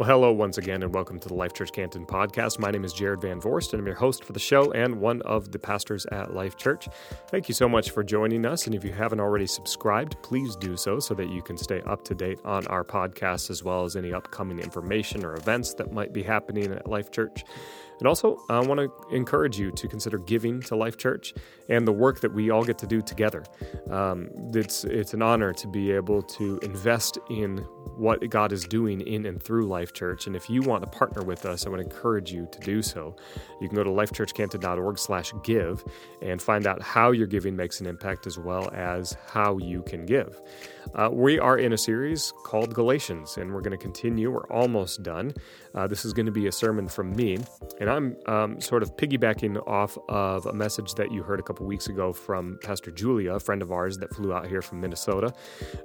Well, hello once again, and welcome to the Life Church Canton podcast. My name is Jared Van Voorst, and I'm your host for the show and one of the pastors at Life Church. Thank you so much for joining us. And if you haven't already subscribed, please do so so that you can stay up to date on our podcast as well as any upcoming information or events that might be happening at Life Church. And also, I want to encourage you to consider giving to Life Church and the work that we all get to do together. Um, it's, it's an honor to be able to invest in what God is doing in and through Life Church. And if you want to partner with us, I would encourage you to do so. You can go to lifechurchcanton.org slash give and find out how your giving makes an impact as well as how you can give. Uh, we are in a series called Galatians, and we're going to continue. We're almost done. Uh, this is going to be a sermon from me, and I'm um, sort of piggybacking off of a message that you heard a couple weeks ago from Pastor Julia, a friend of ours that flew out here from Minnesota.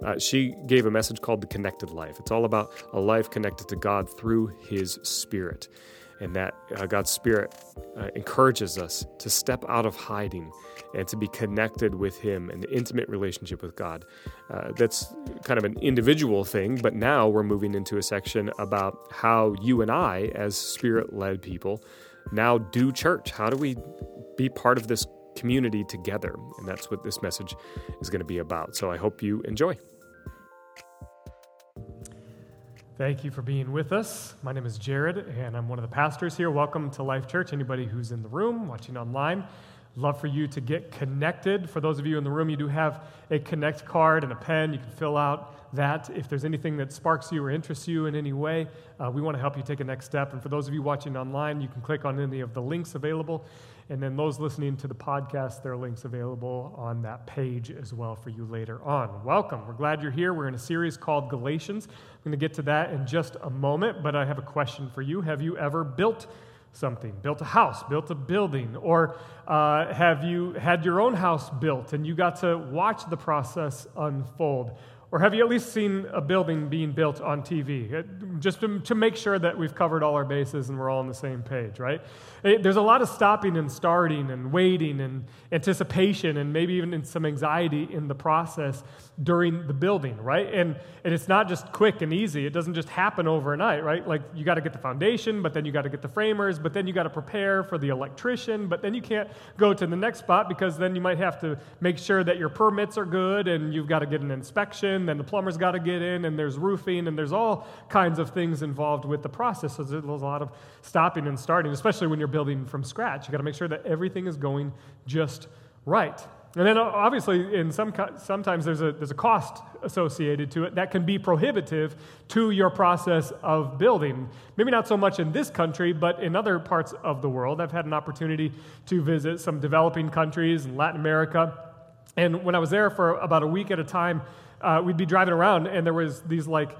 Uh, she gave a message called The Connected Life. It's all about a life connected to God through His Spirit and that uh, God's Spirit uh, encourages us to step out of hiding and to be connected with Him, an intimate relationship with God. Uh, that's kind of an individual thing, but now we're moving into a section about how you and I, as Spirit led people, now do church. How do we be part of this community together? And that's what this message is going to be about. So I hope you enjoy. Thank you for being with us. My name is Jared, and I'm one of the pastors here. Welcome to Life Church. Anybody who's in the room, watching online, love for you to get connected. For those of you in the room, you do have a Connect card and a pen. You can fill out that. If there's anything that sparks you or interests you in any way, uh, we want to help you take a next step. And for those of you watching online, you can click on any of the links available and then those listening to the podcast, there are links available on that page as well for you later on. Welcome. We're glad you're here. We're in a series called Galatians. I'm going to get to that in just a moment, but I have a question for you. Have you ever built something, built a house, built a building, or uh, have you had your own house built and you got to watch the process unfold? Or have you at least seen a building being built on TV? Uh, just to, to, make sure that we've covered all our bases and we're all on the same page, right? There's a lot of stopping and starting and waiting and anticipation and maybe even some anxiety in the process during the building, right? And, and it's not just quick and easy. It doesn't just happen overnight, right? Like you got to get the foundation, but then you got to get the framers, but then you got to prepare for the electrician, but then you can't go to the next spot because then you might have to make sure that your permits are good and you've got to get an inspection, then the plumber's got to get in and there's roofing and there's all kinds of things involved with the process. So there's a lot of stopping and starting, especially when you're building from scratch. You got to make sure that everything is going just right. And then uh, obviously, in some sometimes there's a there's a cost associated to it that can be prohibitive to your process of building. Maybe not so much in this country, but in other parts of the world. I've had an opportunity to visit some developing countries in Latin America, and when I was there for about a week at a time, uh, we'd be driving around, and there was these like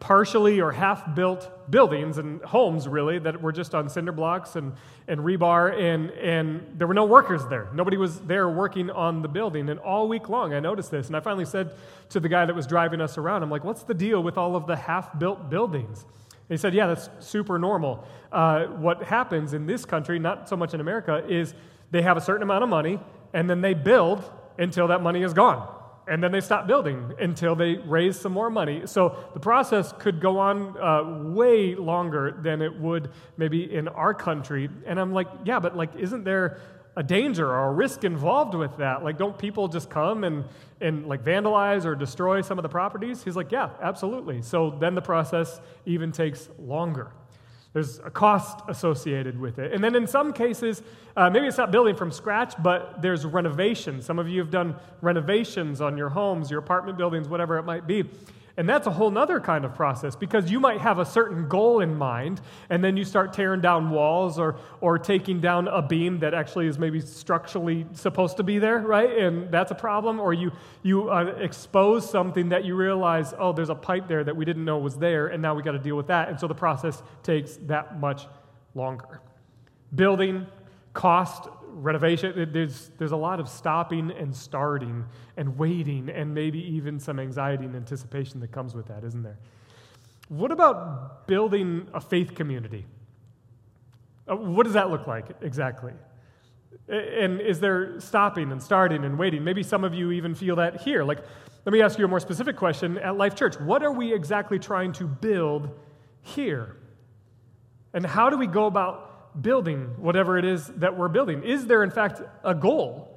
partially or half built buildings and homes, really, that were just on cinder blocks and, and rebar, and, and there were no workers there. Nobody was there working on the building. And all week long, I noticed this. And I finally said to the guy that was driving us around, I'm like, what's the deal with all of the half built buildings? He said, yeah, that's super normal. Uh, what happens in this country, not so much in America, is they have a certain amount of money, and then they build until that money is gone and then they stop building until they raise some more money. So the process could go on uh, way longer than it would maybe in our country. And I'm like, yeah, but like, isn't there a danger or a risk involved with that? Like, don't people just come and, and like vandalize or destroy some of the properties? He's like, yeah, absolutely. So then the process even takes longer. There's a cost associated with it. And then in some cases, uh, maybe it's not building from scratch, but there's renovation. Some of you have done renovations on your homes, your apartment buildings, whatever it might be. And that's a whole other kind of process because you might have a certain goal in mind, and then you start tearing down walls or, or taking down a beam that actually is maybe structurally supposed to be there, right? And that's a problem. Or you, you uh, expose something that you realize, oh, there's a pipe there that we didn't know was there, and now we got to deal with that. And so the process takes that much longer. Building, cost, renovation, there's, there's a lot of stopping and starting and waiting and maybe even some anxiety and anticipation that comes with that, isn't there? What about building a faith community? Uh, what does that look like exactly? And is there stopping and starting and waiting? Maybe some of you even feel that here. Like, let me ask you a more specific question at Life Church. What are we exactly trying to build here? And how do we go about building whatever it is that we're building? Is there, in fact, a goal?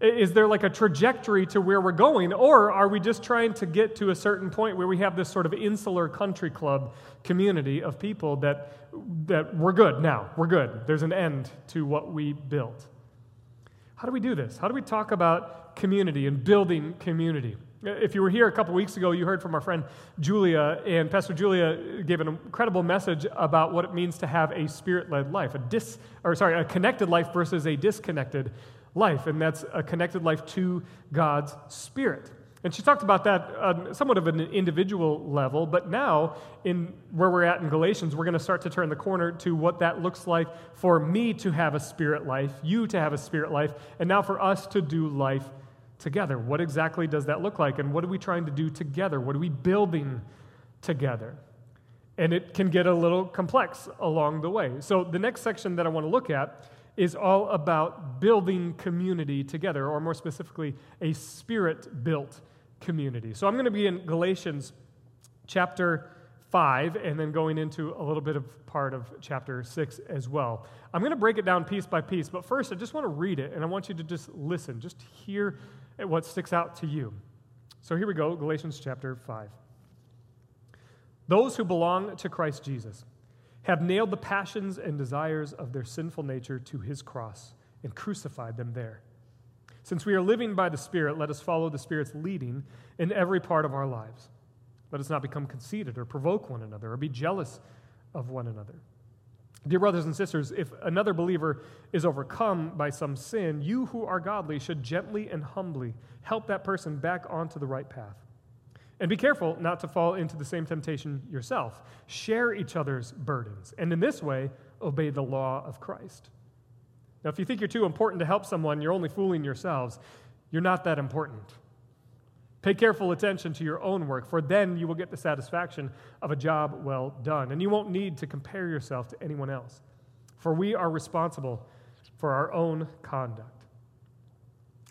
Is there like a trajectory to where we're going? Or are we just trying to get to a certain point where we have this sort of insular country club community of people that, that we're good now? We're good. There's an end to what we built. How do we do this? How do we talk about community and building community? If you were here a couple weeks ago, you heard from our friend Julia, and Pastor Julia gave an incredible message about what it means to have a spirit-led life, a dis, or sorry, a connected life versus a disconnected life, and that's a connected life to God's Spirit. And she talked about that on somewhat of an individual level, but now, in where we're at in Galatians, we're going to start to turn the corner to what that looks like for me to have a spirit life, you to have a spirit life, and now for us to do life together. What exactly does that look like? And what are we trying to do together? What are we building together? And it can get a little complex along the way. So, the next section that I want to look at is all about building community together, or more specifically, a spirit built community. So I'm going to be in Galatians chapter 5 and then going into a little bit of part of chapter 6 as well. I'm going to break it down piece by piece, but first I just want to read it and I want you to just listen, just hear what sticks out to you. So here we go Galatians chapter 5. Those who belong to Christ Jesus have nailed the passions and desires of their sinful nature to his cross and crucified them there. Since we are living by the Spirit, let us follow the Spirit's leading in every part of our lives. Let us not become conceited or provoke one another or be jealous of one another. Dear brothers and sisters, if another believer is overcome by some sin, you who are godly should gently and humbly help that person back onto the right path. And be careful not to fall into the same temptation yourself. Share each other's burdens, and in this way, obey the law of Christ. Now, if you think you're too important to help someone, you're only fooling yourselves. You're not that important. Pay careful attention to your own work, for then you will get the satisfaction of a job well done. And you won't need to compare yourself to anyone else, for we are responsible for our own conduct.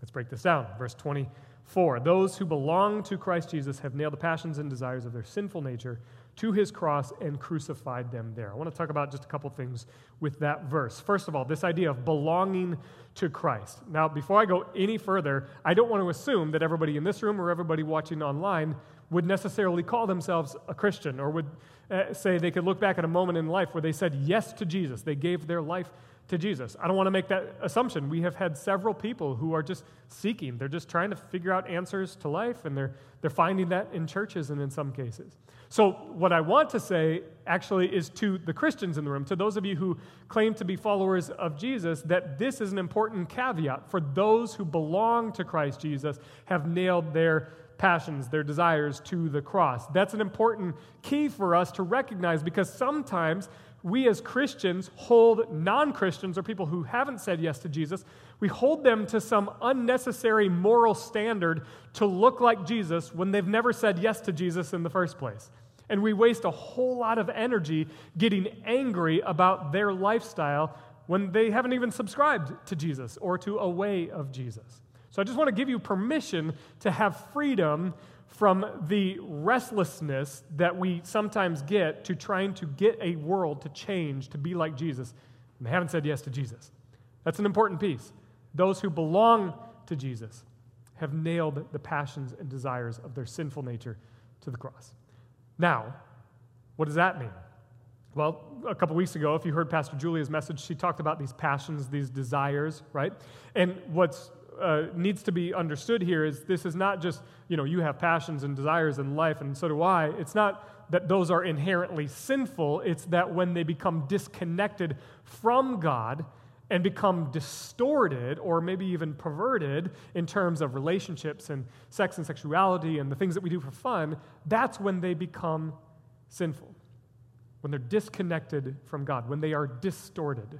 Let's break this down. Verse 24 those who belong to Christ Jesus have nailed the passions and desires of their sinful nature to his cross and crucified them there. I want to talk about just a couple things with that verse. First of all, this idea of belonging to Christ. Now, before I go any further, I don't want to assume that everybody in this room or everybody watching online would necessarily call themselves a Christian or would uh, say they could look back at a moment in life where they said yes to Jesus. They gave their life to Jesus. I don't want to make that assumption. We have had several people who are just seeking. They're just trying to figure out answers to life, and they're, they're finding that in churches and in some cases. So, what I want to say actually is to the Christians in the room, to those of you who claim to be followers of Jesus, that this is an important caveat for those who belong to Christ Jesus, have nailed their passions, their desires to the cross. That's an important key for us to recognize because sometimes we as Christians hold non Christians or people who haven't said yes to Jesus, we hold them to some unnecessary moral standard to look like Jesus when they've never said yes to Jesus in the first place. And we waste a whole lot of energy getting angry about their lifestyle when they haven't even subscribed to Jesus or to a way of Jesus. So I just want to give you permission to have freedom from the restlessness that we sometimes get to trying to get a world to change to be like Jesus. And they haven't said yes to Jesus. That's an important piece. Those who belong to Jesus have nailed the passions and desires of their sinful nature to the cross. Now, what does that mean? Well, a couple weeks ago, if you heard Pastor Julia's message, she talked about these passions, these desires, right? And what's uh, needs to be understood here is this is not just, you know, you have passions and desires in life, and so do I. It's not that those are inherently sinful, it's that when they become disconnected from God and become distorted or maybe even perverted in terms of relationships and sex and sexuality and the things that we do for fun, that's when they become sinful. When they're disconnected from God, when they are distorted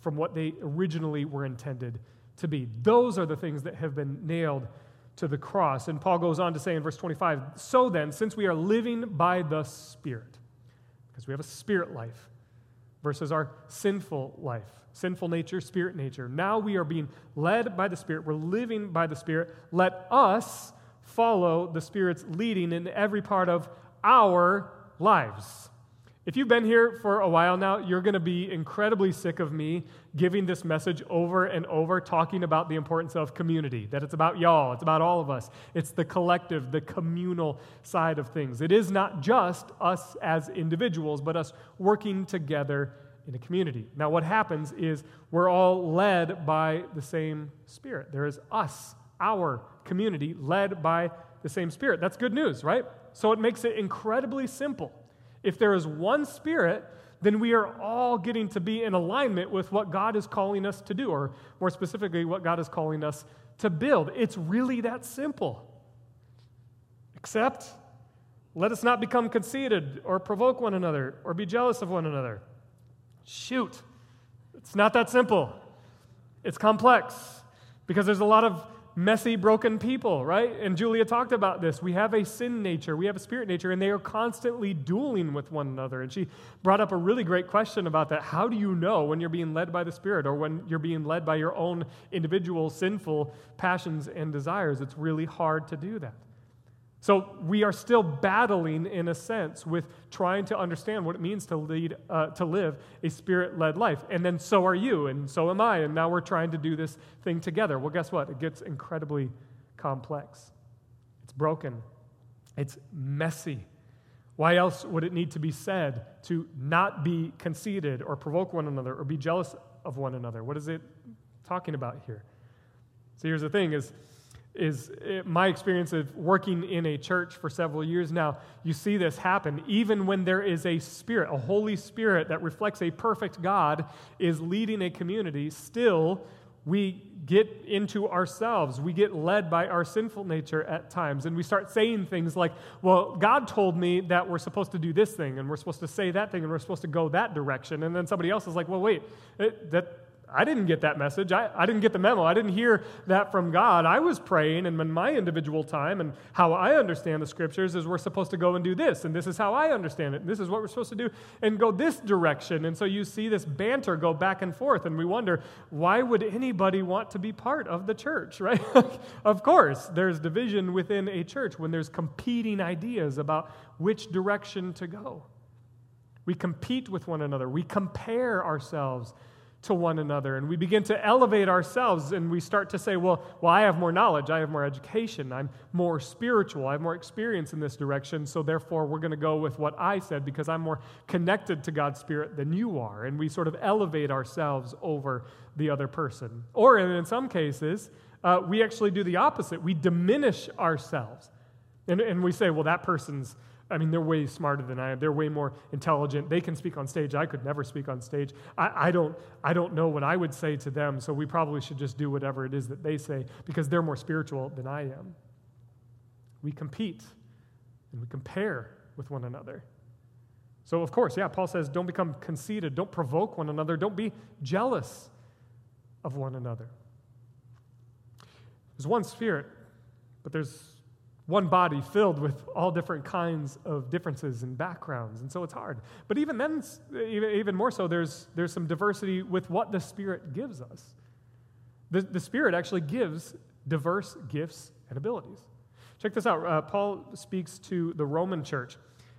from what they originally were intended to be. Those are the things that have been nailed to the cross. And Paul goes on to say in verse 25 So then, since we are living by the Spirit, because we have a spirit life versus our sinful life, sinful nature, spirit nature, now we are being led by the Spirit, we're living by the Spirit. Let us follow the Spirit's leading in every part of our lives. If you've been here for a while now, you're going to be incredibly sick of me giving this message over and over, talking about the importance of community, that it's about y'all, it's about all of us. It's the collective, the communal side of things. It is not just us as individuals, but us working together in a community. Now, what happens is we're all led by the same Spirit. There is us, our community, led by the same Spirit. That's good news, right? So it makes it incredibly simple. If there is one Spirit, then we are all getting to be in alignment with what God is calling us to do, or more specifically, what God is calling us to build. It's really that simple. Except, let us not become conceited or provoke one another or be jealous of one another. Shoot, it's not that simple. It's complex because there's a lot of messy, broken people, right? And Julia talked about this. We have a sin nature, we have a spirit nature, and they are constantly dueling with one another. And she brought up a really great question about that. How do you know when you're being led by the Spirit or when you're being led by your own individual sinful passions and desires? It's really hard to do that. So we are still battling, in a sense, with trying to understand what it means to lead, uh, to live a spirit-led life. And then so are you, and so am I. And now we're trying to do this thing together. Well, guess what? It gets incredibly complex. It's broken. It's messy. Why else would it need to be said to not be conceited or provoke one another or be jealous of one another? What is it talking about here? So here's the thing: is is eh, my experience of working in a church for several years now. You see this happen. Even when there is a spirit, a Holy Spirit that reflects a perfect God, is leading a community, still we get into ourselves. We get led by our sinful nature at times. And we start saying things like, well, God told me that we're supposed to do this thing, and we're supposed to say that thing, and we're supposed to go that direction. And then somebody else is like, well, wait, it, that I didn't get that message. I, I didn't get the memo. I didn't hear that from God. I was praying, and in my individual time, and how I understand the scriptures is we're supposed to go and do this, and this is how I understand it, and this is what we're supposed to do, and go this direction. And so you see this banter go back and forth, and we wonder, why would anybody want to be part of the church, right? of course, there's division within a church when there's competing ideas about which direction to go. We compete with one another, we compare ourselves to one another and we begin to elevate ourselves and we start to say well well i have more knowledge i have more education i'm more spiritual i have more experience in this direction so therefore we're going to go with what i said because i'm more connected to god's spirit than you are and we sort of elevate ourselves over the other person. Or in some cases uh, we actually do the opposite. We diminish ourselves. And, and we say well that person's I mean, they're way smarter than I am. They're way more intelligent. They can speak on stage. I could never speak on stage. I, I, don't, I don't know what I would say to them, so we probably should just do whatever it is that they say because they're more spiritual than I am. We compete and we compare with one another. So, of course, yeah, Paul says, don't become conceited. Don't provoke one another. Don't be jealous of one another. There's one spirit, but there's one body filled with all different kinds of differences and backgrounds. And so it's hard. But even then, even more so, there's, there's some diversity with what the Spirit gives us. The, the Spirit actually gives diverse gifts and abilities. Check this out. Uh, Paul speaks to the Roman church.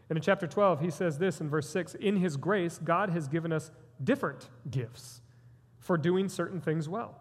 And in chapter 12, he says this in verse 6 In his grace, God has given us different gifts for doing certain things well.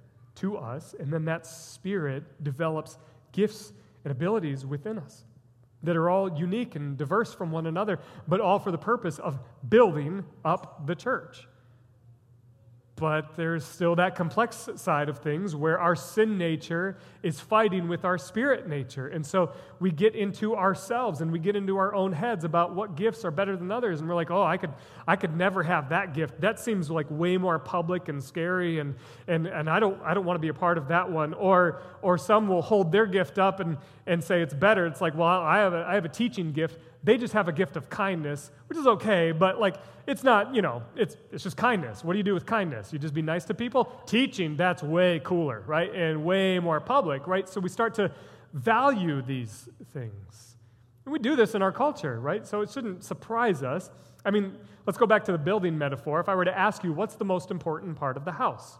to us, and then that Spirit develops gifts and abilities within us that are all unique and diverse from one another, but all for the purpose of building up the church. But there's still that complex side of things where our sin nature is fighting with our spirit nature. And so we get into ourselves and we get into our own heads about what gifts are better than others. And we're like, oh, I could, I could never have that gift. That seems like way more public and scary, and, and, and I, don't, I don't want to be a part of that one. Or, or some will hold their gift up and, and say it's better. It's like, well, I have, a, I have a teaching gift they just have a gift of kindness, which is okay, but like it's not, you know, it's, it's just kindness. What do you do with kindness? You just be nice to people? Teaching, that's way cooler, right? And way more public, right? So we start to value these things. And we do this in our culture, right? So it shouldn't surprise us. I mean, let's go back to the building metaphor. If I were to ask you, what's the most important part of the house?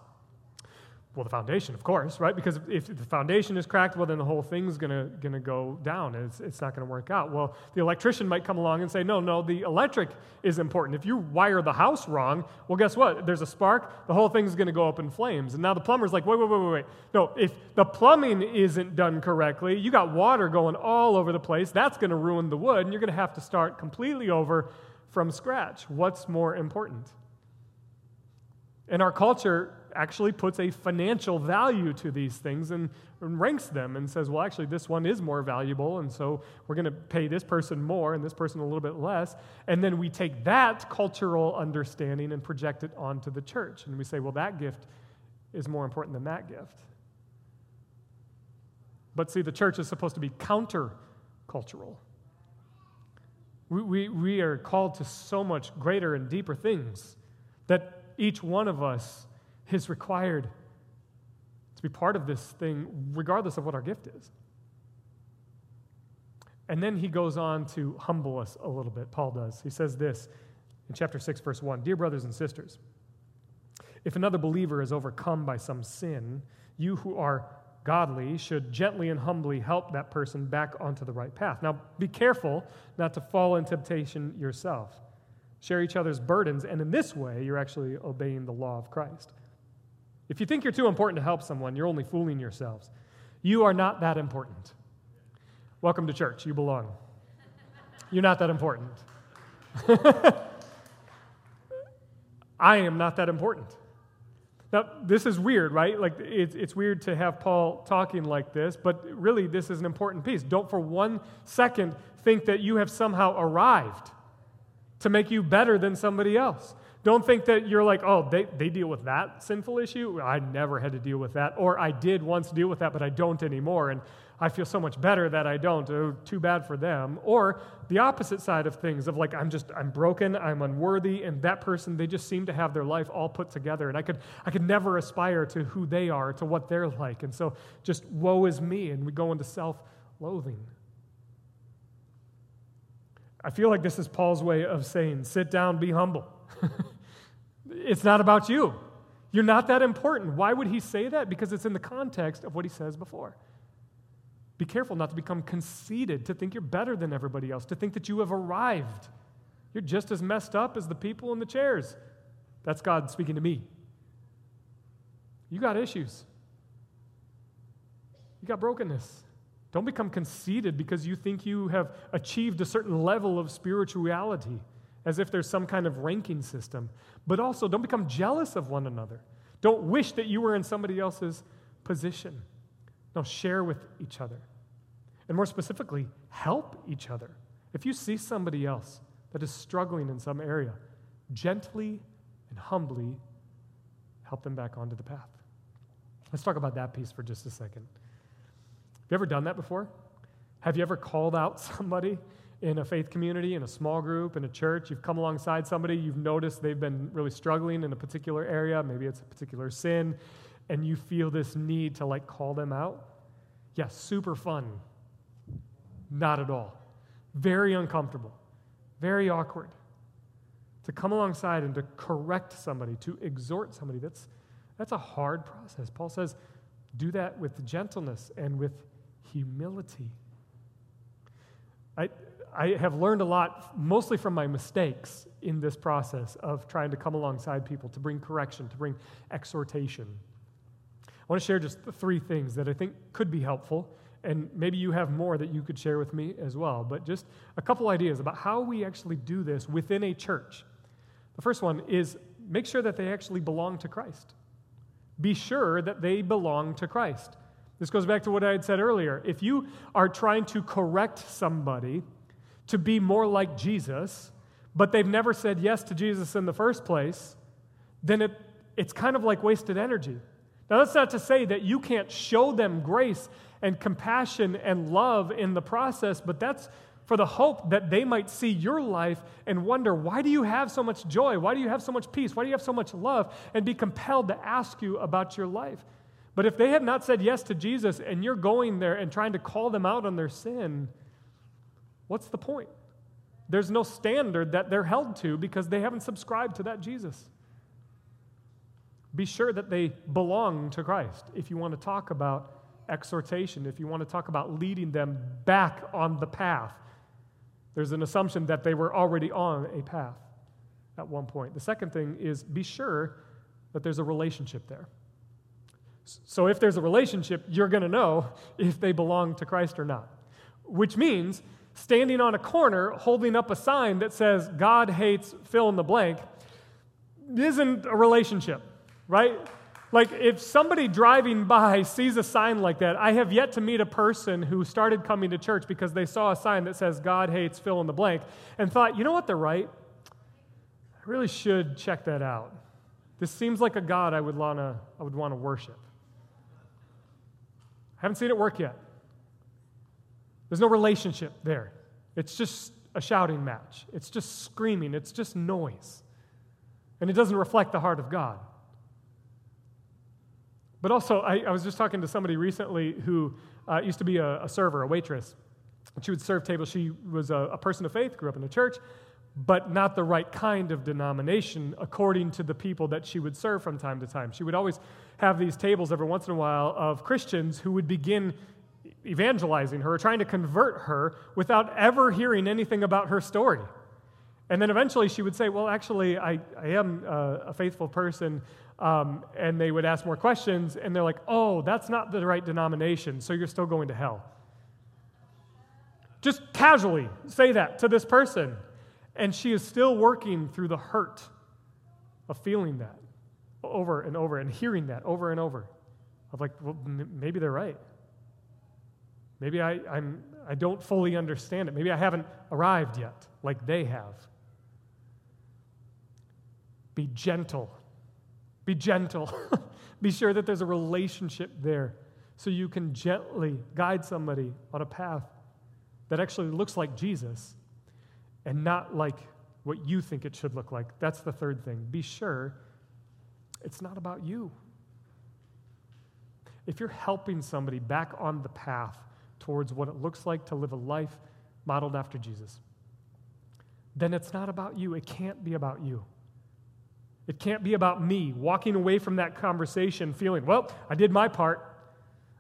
Well, the foundation, of course, right? Because if the foundation is cracked, well, then the whole thing's gonna, gonna go down. It's, it's not gonna work out. Well, the electrician might come along and say, no, no, the electric is important. If you wire the house wrong, well, guess what? There's a spark, the whole thing's gonna go up in flames. And now the plumber's like, wait, wait, wait, wait, wait. No, if the plumbing isn't done correctly, you got water going all over the place, that's gonna ruin the wood, and you're gonna have to start completely over from scratch. What's more important? In our culture, actually puts a financial value to these things and, and, ranks them and says, well, actually, this one is more valuable, and so we're going to pay this person more and this person a little bit less. And then we take that cultural understanding and project it onto the church. And we say, well, that gift is more important than that gift. But see, the church is supposed to be counter-cultural. We, we, we are called to so much greater and deeper things that each one of us is required to be part of this thing, regardless of what our gift is. And then he goes on to humble us a little bit. Paul does. He says this in chapter 6, verse 1 Dear brothers and sisters, if another believer is overcome by some sin, you who are godly should gently and humbly help that person back onto the right path. Now, be careful not to fall in temptation yourself. Share each other's burdens, and in this way, you're actually obeying the law of Christ. If you think you're too important to help someone, you're only fooling yourselves. You are not that important. Welcome to church. You belong. You're not that important. I am not that important. Now, this is weird, right? Like, it's, it's weird to have Paul talking like this, but really, this is an important piece. Don't for one second think that you have somehow arrived to make you better than somebody else. Don't think that you're like, oh, they, they deal with that sinful issue. I never had to deal with that. Or I did once deal with that, but I don't anymore. And I feel so much better that I don't. Oh, too bad for them. Or the opposite side of things of like, I'm just, I'm broken, I'm unworthy, and that person, they just seem to have their life all put together. And I could, I could never aspire to who they are, to what they're like. And so just woe is me. And we go into self loathing. I feel like this is Paul's way of saying, sit down, be humble. it's not about you. You're not that important. Why would he say that? Because it's in the context of what he says before. Be careful not to become conceited, to think you're better than everybody else, to think that you have arrived. You're just as messed up as the people in the chairs. That's God speaking to me. You got issues. You got brokenness. Don't become conceited because you think you have achieved a certain level of spirituality as if there's some kind of ranking system. But also, don't become jealous of one another. Don't wish that you were in somebody else's position. No, share with each other. And more specifically, help each other. If you see somebody else that is struggling in some area, gently and humbly help them back onto the path. Let's talk about that piece for just a second. Have you ever done that before? Have you ever called out somebody in a faith community, in a small group, in a church, you've come alongside somebody, you've noticed they've been really struggling in a particular area, maybe it's a particular sin, and you feel this need to like call them out? Yeah, super fun. Not at all. Very uncomfortable, very awkward. To come alongside and to correct somebody, to exhort somebody, that's, that's a hard process. Paul says, do that with gentleness and with humility. I, I have learned a lot, mostly from my mistakes in this process of trying to come alongside people to bring correction, to bring exhortation. I want to share just three things that I think could be helpful, and maybe you have more that you could share with me as well, but just a couple ideas about how we actually do this within a church. The first one is make sure that they actually belong to Christ. Be sure that they belong to Christ. This goes back to what I had said earlier. If you are trying to correct somebody, to be more like Jesus, but they've never said yes to Jesus in the first place, then it, it's kind of like wasted energy. Now, that's not to say that you can't show them grace and compassion and love in the process, but that's for the hope that they might see your life and wonder, why do you have so much joy? Why do you have so much peace? Why do you have so much love? And be compelled to ask you about your life. But if they have not said yes to Jesus and you're going there and trying to call them out on their sin, what's the point? There's no standard that they're held to because they haven't subscribed to that Jesus. Be sure that they belong to Christ if you want to talk about exhortation, if you want to talk about leading them back on the path. There's an assumption that they were already on a path at one point. The second thing is be sure that there's a relationship there. So if there's a relationship, you're going to know if they belong to Christ or not. Which means standing on a corner holding up a sign that says, God hates fill in the blank, isn't a relationship, right? Like, if somebody driving by sees a sign like that, I have yet to meet a person who started coming to church because they saw a sign that says, God hates fill in the blank, and thought, you know what, they're right. I really should check that out. This seems like a God I would, wanna, I would want to worship. Haven't seen it work yet. There's no relationship there. It's just a shouting match, it's just screaming, it's just noise. And it doesn't reflect the heart of God. But also, I, I was just talking to somebody recently who uh, used to be a, a, server, a waitress. She would serve tables. She was a, a person of faith, grew up in the church, but not the right kind of denomination according to the people that she would serve from time to time. She would always have these tables every once in a while of Christians who would begin evangelizing her, trying to convert her without ever hearing anything about her story. And then eventually she would say, Well, actually, I, I am a, a faithful person. Um, and they would ask more questions, and they're like, Oh, that's not the right denomination, so you're still going to hell. Just casually say that to this person. And she is still working through the hurt of feeling that over and over and hearing that over and over. Of like, well, m- maybe they're right. Maybe I, I'm, I don't fully understand it. Maybe I haven't arrived yet like they have. Be gentle. Be gentle. Be sure that there's a relationship there so you can gently guide somebody on a path that actually looks like Jesus and not like what you think it should look like. That's the third thing. Be sure it's not about you. If you're helping somebody back on the path towards what it looks like to live a life modeled after Jesus, then it's not about you. It can't be about you. It can't be about me walking away from that conversation feeling, well, I did my part.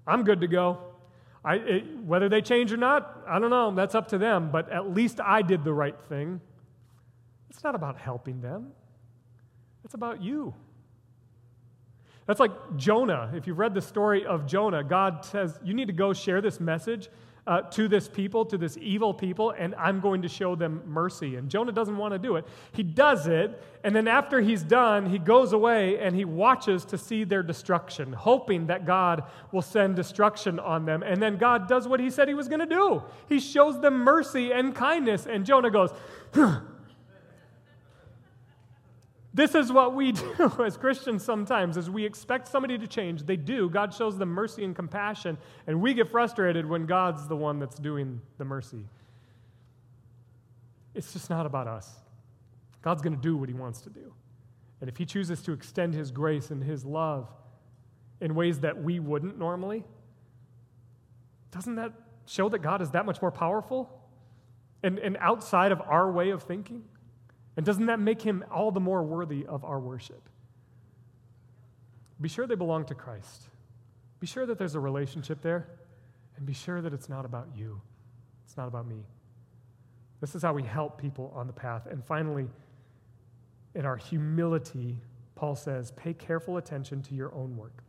I'm good to go. I, it, whether they change or not, I don't know. That's up to them. But at least I did the right thing. It's not about helping them, it's about you. That's like Jonah. If you've read the story of Jonah, God says, You need to go share this message uh, to this people, to this evil people, and I'm going to show them mercy. And Jonah doesn't want to do it. He does it, and then after he's done, he goes away and he watches to see their destruction, hoping that God will send destruction on them. And then God does what he said he was going to do. He shows them mercy and kindness, and Jonah goes, This is what we do as Christians sometimes, is we expect somebody to change. They do. God shows them mercy and compassion, and we get frustrated when God's the one that's doing the mercy. It's just not about us. God's going to do what he wants to do. And if he chooses to extend his grace and his love in ways that we wouldn't normally, doesn't that show that God is that much more powerful and, and outside of our way of thinking? And doesn't that make him all the more worthy of our worship? Be sure they belong to Christ. Be sure that there's a relationship there, and be sure that it's not about you. It's not about me. This is how we help people on the path. And finally, in our humility, Paul says, pay careful attention to your own work.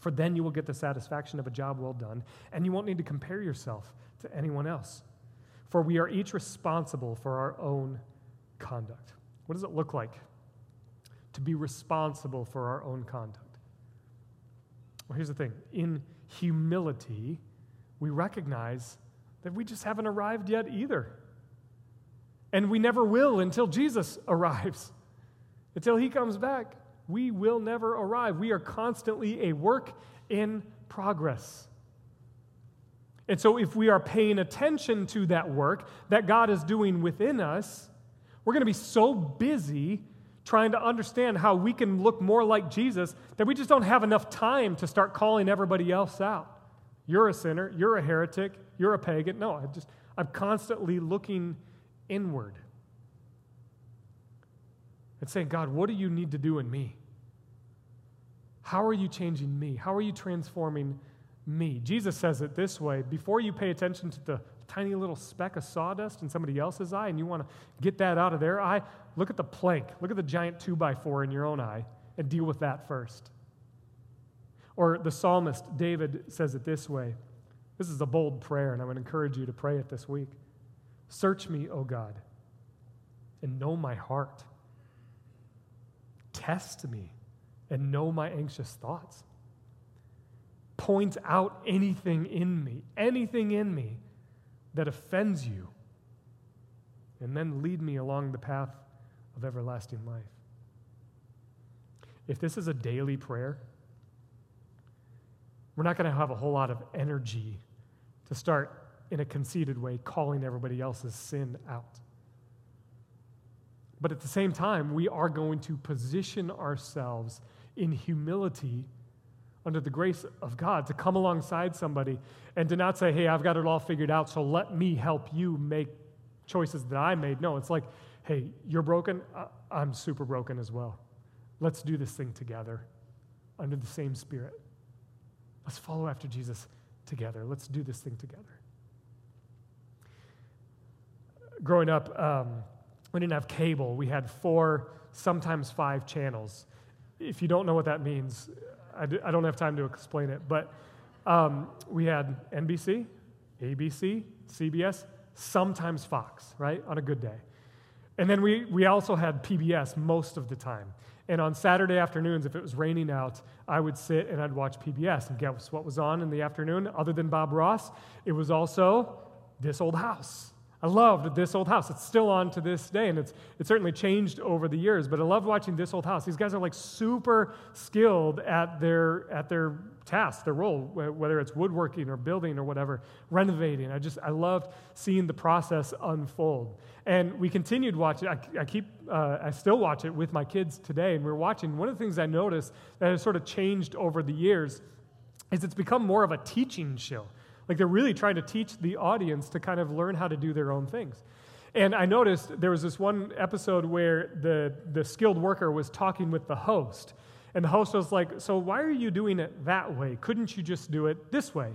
For then you will get the satisfaction of a job well done, and you won't need to compare yourself to anyone else. For we are each responsible for our own conduct. What does it look like to be responsible for our own conduct? Well, here's the thing in humility, we recognize that we just haven't arrived yet either. And we never will until Jesus arrives, until he comes back. We will never arrive. We are constantly a work in progress. And so, if we are paying attention to that work that God is doing within us, we're going to be so busy trying to understand how we can look more like Jesus that we just don't have enough time to start calling everybody else out. You're a sinner, you're a heretic, you're a pagan. No, I just I'm constantly looking inward and saying, God, what do you need to do in me? How are you changing me? How are you transforming me? Jesus says it this way before you pay attention to the tiny little speck of sawdust in somebody else's eye and you want to get that out of their eye, look at the plank, look at the giant two by four in your own eye and deal with that first. Or the psalmist, David, says it this way. This is a bold prayer, and I would encourage you to pray it this week. Search me, O God, and know my heart. Test me and know my anxious thoughts. Point out anything in me, anything in me that offends you, and then lead me along the path of everlasting life. If this is a daily prayer, we're not going to have a whole lot of energy to start in a conceited way calling everybody else's sin out. But at the same time, we are going to position ourselves in humility under the grace of God to come alongside somebody and to not say, hey, I've got it all figured out, so let me help you make choices that I made. No, it's like, hey, you're broken, I'm super broken as well. Let's do this thing together under the same spirit. Let's follow after Jesus together. Let's do this thing together. Growing up, um, we didn't have cable. We had four, sometimes five channels. If you don't know what that means, I d- I don't have time to explain it, but um, we had NBC, ABC, CBS, sometimes Fox, right, on a good day. And then we, we also had PBS most of the time. And on Saturday afternoons, if it was raining out, I would sit and I'd watch PBS. And guess what was on in the afternoon? Other than Bob Ross, it was also This Old House. I loved This Old House. It's still on to this day, and it's, it's certainly changed over the years, but I love watching This Old House. These guys are like super skilled at their, at their task, their role, whether it's woodworking or building or whatever, renovating. I just, I loved seeing the process unfold. And we continued watching. I, I keep, uh, I still watch it with my kids today, and we're watching. One of the things I noticed that has sort of changed over the years is it's become more of a teaching show. Like they're really trying to teach the audience to kind of learn how to do their own things. And I noticed there was this one episode where the, the skilled worker was talking with the host. And the host was like, So why are you doing it that way? Couldn't you just do it this way?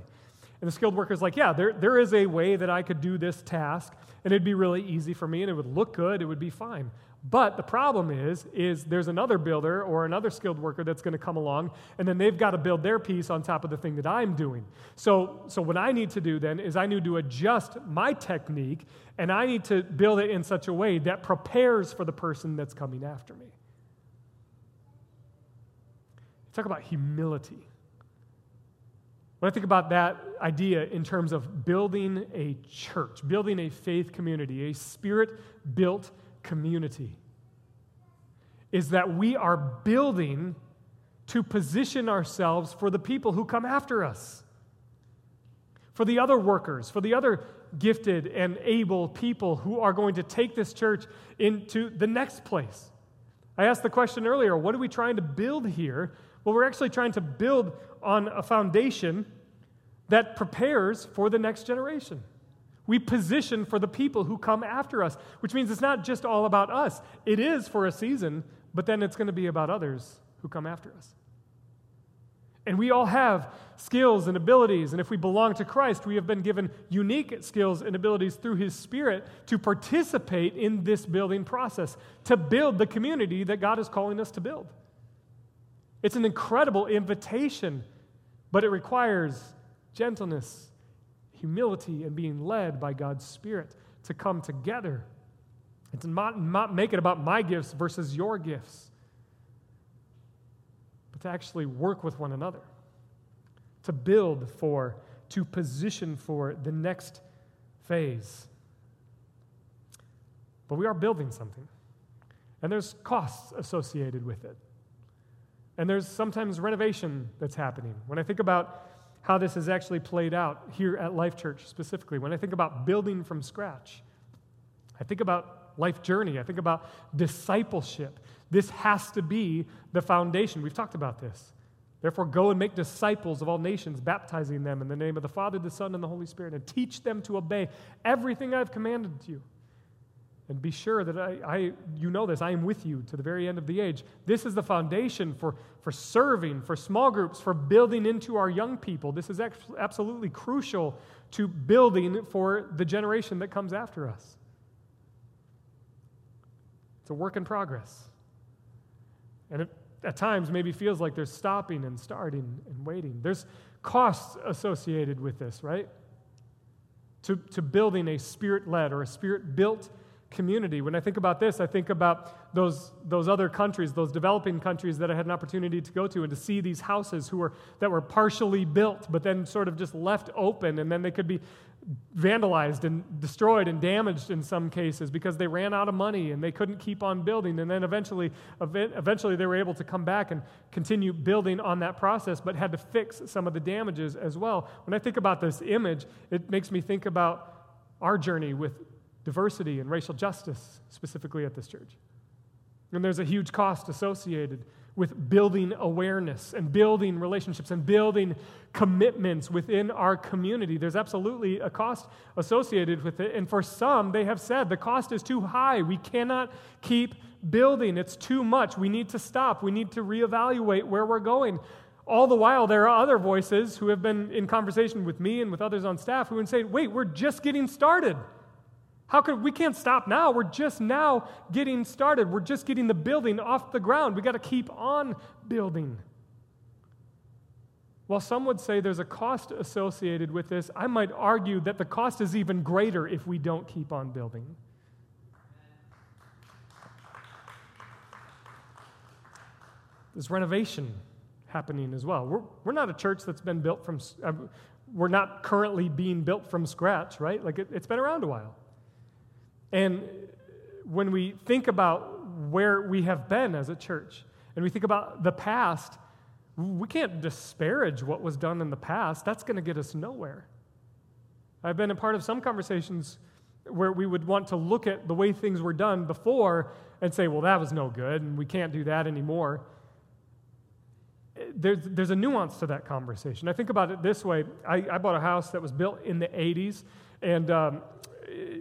And the skilled worker's like, Yeah, there, there is a way that I could do this task, and it'd be really easy for me, and it would look good, it would be fine. But the problem is, is there's another builder or another skilled worker that's going to come along, and then they've got to build their piece on top of the thing that I'm doing. So, so what I need to do then is I need to adjust my technique, and I need to build it in such a way that prepares for the person that's coming after me. Talk about humility. When I think about that idea in terms of building a church, building a faith community, a spirit built community is that we are building to position ourselves for the people who come after us, for the other workers, for the other gifted and able people who are going to take this church into the next place. I asked the question earlier what are we trying to build here? Well, we're actually trying to build on a foundation that prepares for the next generation. We position for the people who come after us, which means it's not just all about us. It is for a season, but then it's going to be about others who come after us. And we all have skills and abilities. And if we belong to Christ, we have been given unique skills and abilities through His Spirit to participate in this building process, to build the community that God is calling us to build. It's an incredible invitation, but it requires gentleness humility and being led by God's Spirit to come together and to not, not make it about my gifts versus your gifts, but to actually work with one another, to build for, to position for the next phase. But we are building something, and there's costs associated with it. And there's sometimes renovation that's happening. When I think about how this has actually played out here at Life Church specifically. When I think about building from scratch, I think about life journey, I think about discipleship. This has to be the foundation. We've talked about this. Therefore, go and make disciples of all nations, baptizing them in the name of the Father, the Son, and the Holy Spirit, and teach them to obey everything I've commanded to you. And be sure that I, I, you know this, I am with you to the very end of the age. This is the foundation for, for serving, for small groups, for building into our young people. This is absolutely crucial to building for the generation that comes after us. It's a work in progress. And it at times maybe feels like there's stopping and starting and waiting. There's costs associated with this, right? To, to building a spirit led or a spirit built community. When I think about this, I think about those, those other countries, those developing countries that I had an opportunity to go to and to see these houses who were, that were partially built, but then sort of just left open, and then they could be vandalized and destroyed and damaged in some cases because they ran out of money and they couldn't keep on building and then eventually eventually they were able to come back and continue building on that process but had to fix some of the damages as well when i think about this image it makes me think about our journey with diversity and racial justice, specifically at this church. And there's a huge cost associated with building awareness and building relationships and building commitments within our community. There's absolutely a cost associated with it. And for some, they have said the cost is too high. We cannot keep building, it's too much. We need to stop. We need to reevaluate where we're going. All the while, there are other voices who have been in conversation with me and with others on staff who would say, wait, we're just getting started. How could we can't stop now? We're just now getting started. We're just getting the building off the ground. We got to keep on building. While some would say there's a cost associated with this, I might argue that the cost is even greater if we don't keep on building. There's renovation happening as well. We're, we're not a church that's been built from, uh, we're not currently being built from scratch, right? Like it, it's been around a while. And when we think about where we have been as a church, and we think about the past, we can't disparage what was done in the past. That's going to get us nowhere. I've been a part of some conversations where we would want to look at the way things were done before and say, well, that was no good, and we can't do that anymore. There's, there's a nuance to that conversation. I think about it this way I, I bought a house that was built in the 80s, and um,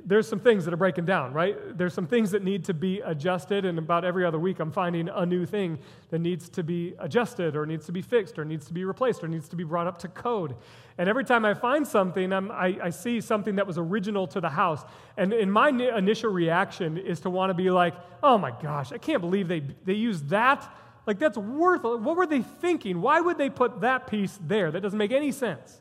there's some things that are breaking down, right? There's some things that need to be adjusted, and about every other week I'm finding a new thing that needs to be adjusted, or needs to be fixed, or needs to be replaced, or needs to be brought up to code. And every time I find something, I, I see something that was original to the house. And in my initial reaction is to want to be like, oh my gosh, I can't believe they, they used that. Like, that's worth What were they thinking? Why would they put that piece there? That doesn't make any sense.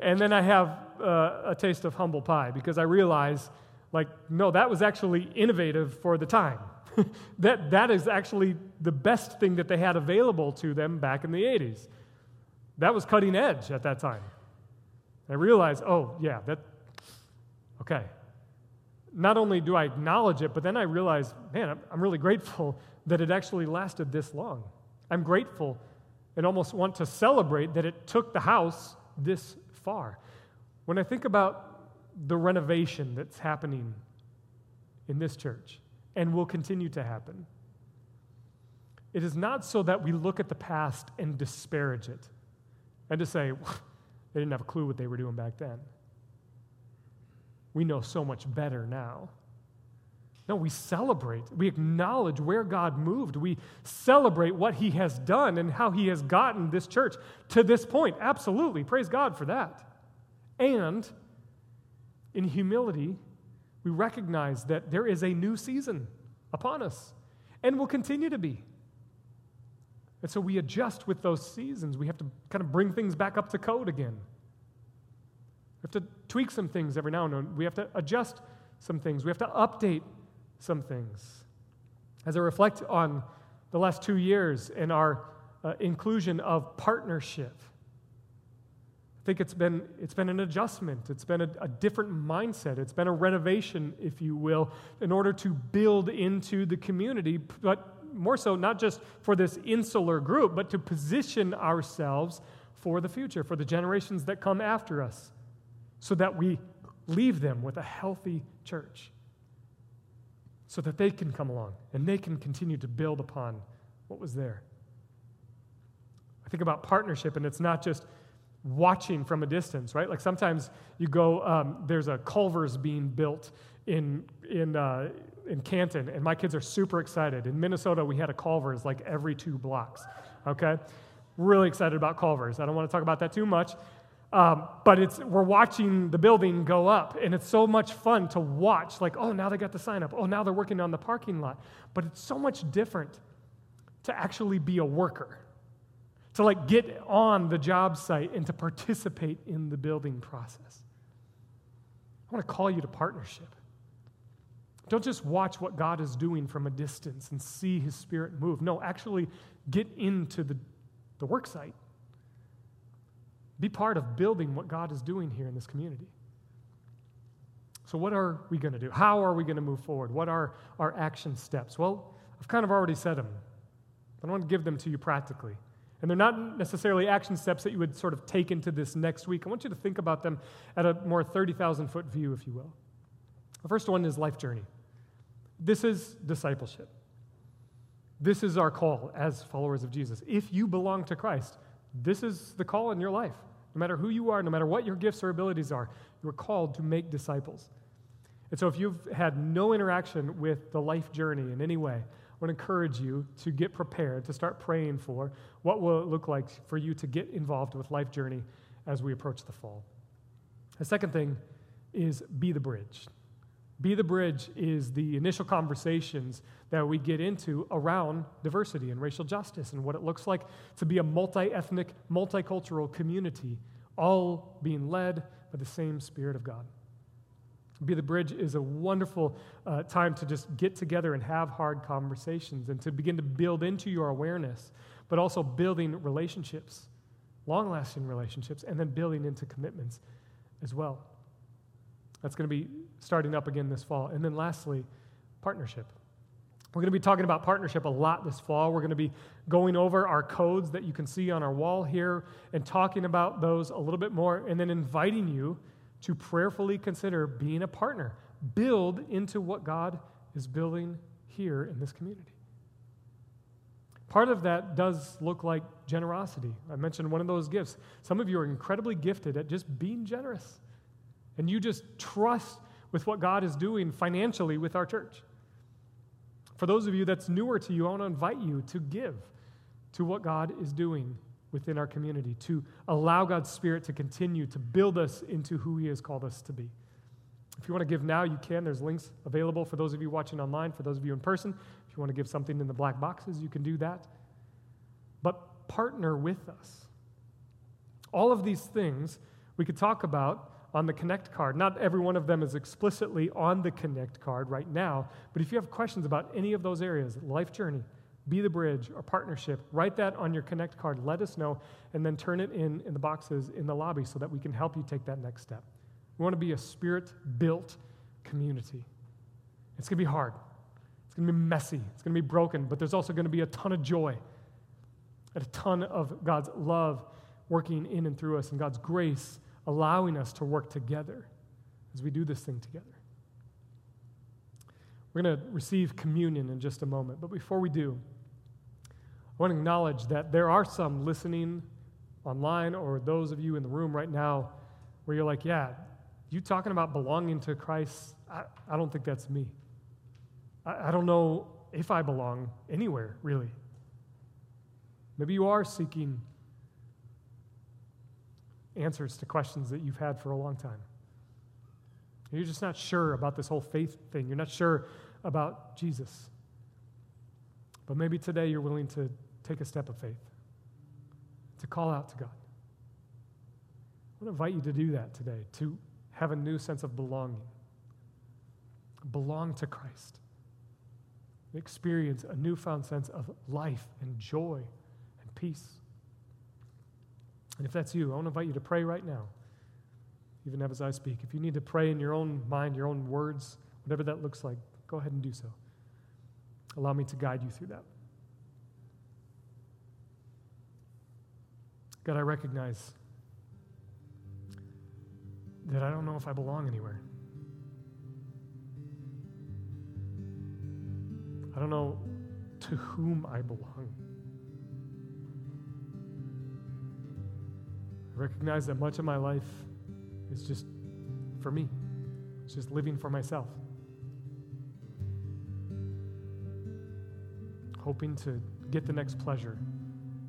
And then I have uh, a taste of humble pie because I realize, like, no, that was actually innovative for the time. that, that is actually the best thing that they had available to them back in the 80s. That was cutting edge at that time. I realized, oh, yeah, that, okay. Not only do I acknowledge it, but then I realize, man, I'm, I'm really grateful that it actually lasted this long. I'm grateful and almost want to celebrate that it took the house this far. When I think about the renovation that's happening in this church and will continue to happen, it is not so that we look at the past and disparage it and to say, they didn't have a clue what they were doing back then. We know so much better now. No, we celebrate. We acknowledge where God moved. We celebrate what He has done and how He has gotten this church to this point. Absolutely. Praise God for that. And in humility, we recognize that there is a new season upon us and will continue to be. And so we adjust with those seasons. We have to kind of bring things back up to code again. We have to tweak some things every now and then. We have to adjust some things. We have to update some things. As I reflect on the last two years and our uh, inclusion of partnership, I think it's been, it's been an adjustment. It's been a, a, different mindset. It's been a renovation, if you will, in order to build into the community, but more so not just for this insular group, but to position ourselves for the future, for the generations that come after us, so that we leave them with a healthy church, so that they can come along and they can continue to build upon what was there. I think about partnership, and it's not just watching from a distance, right? Like sometimes you go, um, there's a Culver's being built in, in, uh, in Canton, and my kids are super excited. In Minnesota, we had a Culver's like every two blocks, okay? Really excited about Culver's. I don't want to talk about that too much. Um, but it's, we're watching the building go up, and it's so much fun to watch. Like, oh, now they got the sign up. Oh, now they're working on the parking lot. But it's so much different to actually be a worker, to like get on the job site and to participate in the building process. I want to call you to partnership. Don't just watch what God is doing from a distance and see his spirit move. No, actually get into the, the work site. Be part of building what God is doing here in this community. So, what are we going to do? How are we going to move forward? What are our action steps? Well, I've kind of already said them, but I want to give them to you practically. And they're not necessarily action steps that you would sort of take into this next week. I want you to think about them at a more 30,000 foot view, if you will. The first one is life journey. This is discipleship. This is our call as followers of Jesus. If you belong to Christ, this is the call in your life. No matter who you are, no matter what your gifts or abilities are, you are called to make disciples. And so if you've had no interaction with the life journey in any way, to encourage you to get prepared, to start praying for what will it look like for you to get involved with Life Journey as we approach the fall. The second thing is be the bridge. Be the bridge is the initial conversations that we get into around diversity and racial justice and what it looks like to be a multi ethnic, multicultural community, all being led by the same Spirit of God. Be the Bridge is a wonderful uh, time to just get together and have hard conversations and to begin to build into your awareness, but also building relationships, long lasting relationships, and then building into commitments as well. That's going to be starting up again this fall. And then lastly, partnership. We're going to be talking about partnership a lot this fall. We're going to be going over our codes that you can see on our wall here and talking about those a little bit more, and then inviting you to prayerfully consider being a partner. Build into what God is building here in this community. Part of that does look like generosity. I mentioned one of those gifts. Some of you are incredibly gifted at just being generous, and you just trust with what God is doing financially with our church. For those of you that's newer to you, I want to invite you to give to what God is doing within our community, to allow God's Spirit to continue to build us into who He has called us to be. If you want to give now, you can. There's links available for those of you watching online, for those of you in person. If you want to give something in the black boxes, you can do that. But partner with us. All of these things we could talk about on the Connect card. Not every one of them is explicitly on the Connect card right now, but if you have questions about any of those areas, life journey, be the bridge or partnership. Write that on your Connect card. Let us know, and then turn it in in the boxes in the lobby so that we can help you take that next step. We want to be a spirit built community. It's going to be hard, it's going to be messy, it's going to be broken, but there's also going to be a ton of joy and a ton of God's love working in and through us and God's grace allowing us to work together as we do this thing together. We're going to receive communion in just a moment, but before we do, I want to acknowledge that there are some listening online or those of you in the room right now where you're like, yeah, you talking about belonging to Christ, I, I don't think that's me. I, I don't know if I belong anywhere, really. Maybe you are seeking answers to questions that you've had for a long time. You're just not sure about this whole faith thing. You're not sure about Jesus. But maybe today you're willing to take a step of faith, to call out to God. I want to invite you to do that today, to have a new sense of belonging, belong to Christ, experience a newfound sense of life and joy and peace. And if that's you, I want to invite you to pray right now, even as I speak. If you need to pray in your own mind, your own words, whatever that looks like, go ahead and do so. Allow me to guide you through that. God, I recognize that I don't know if I belong anywhere. I don't know to whom I belong. I recognize that much of my life is just for me, it's just living for myself. Hoping to get the next pleasure,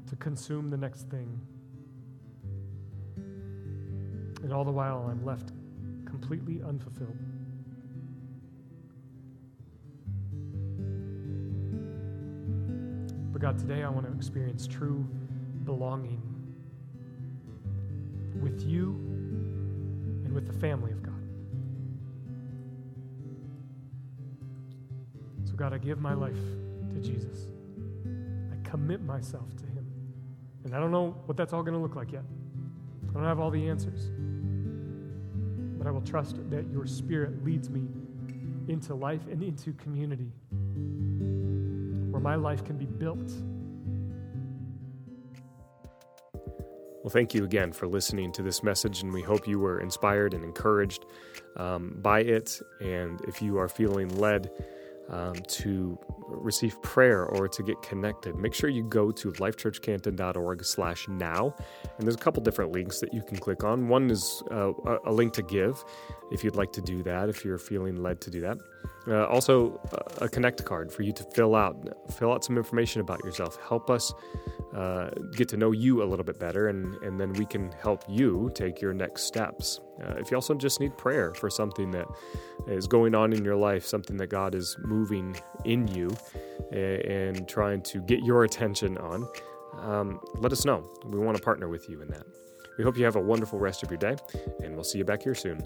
to consume the next thing. And all the while, I'm left completely unfulfilled. But God, today I want to experience true belonging with you and with the family of God. So, God, I give my life to Jesus. I commit myself to Him. And I don't know what that's all going to look like yet. I don't have all the answers. But I will trust that your Spirit leads me into life and into community where my life can be built Well, thank you again for listening to this message, and we hope you were inspired and encouraged um, by it. And if you are feeling led um, to receive prayer or to get connected, make sure you go to lifechurchcanton.org slash now. And there's a couple different links that you can click on. One is uh, a link to give if you'd like to do that, if you're feeling led to do that. Uh, also, a connect card for you to fill out. Fill out some information about yourself. Help us uh, get to know you a little bit better, and, and then we can help you take your next steps. Uh, if you also just need prayer for something that is going on in your life, something that God is moving in you and, trying to get your attention on, um, let us know. We want to partner with you in that. We hope you have a wonderful rest of your day, and we'll see you back here soon.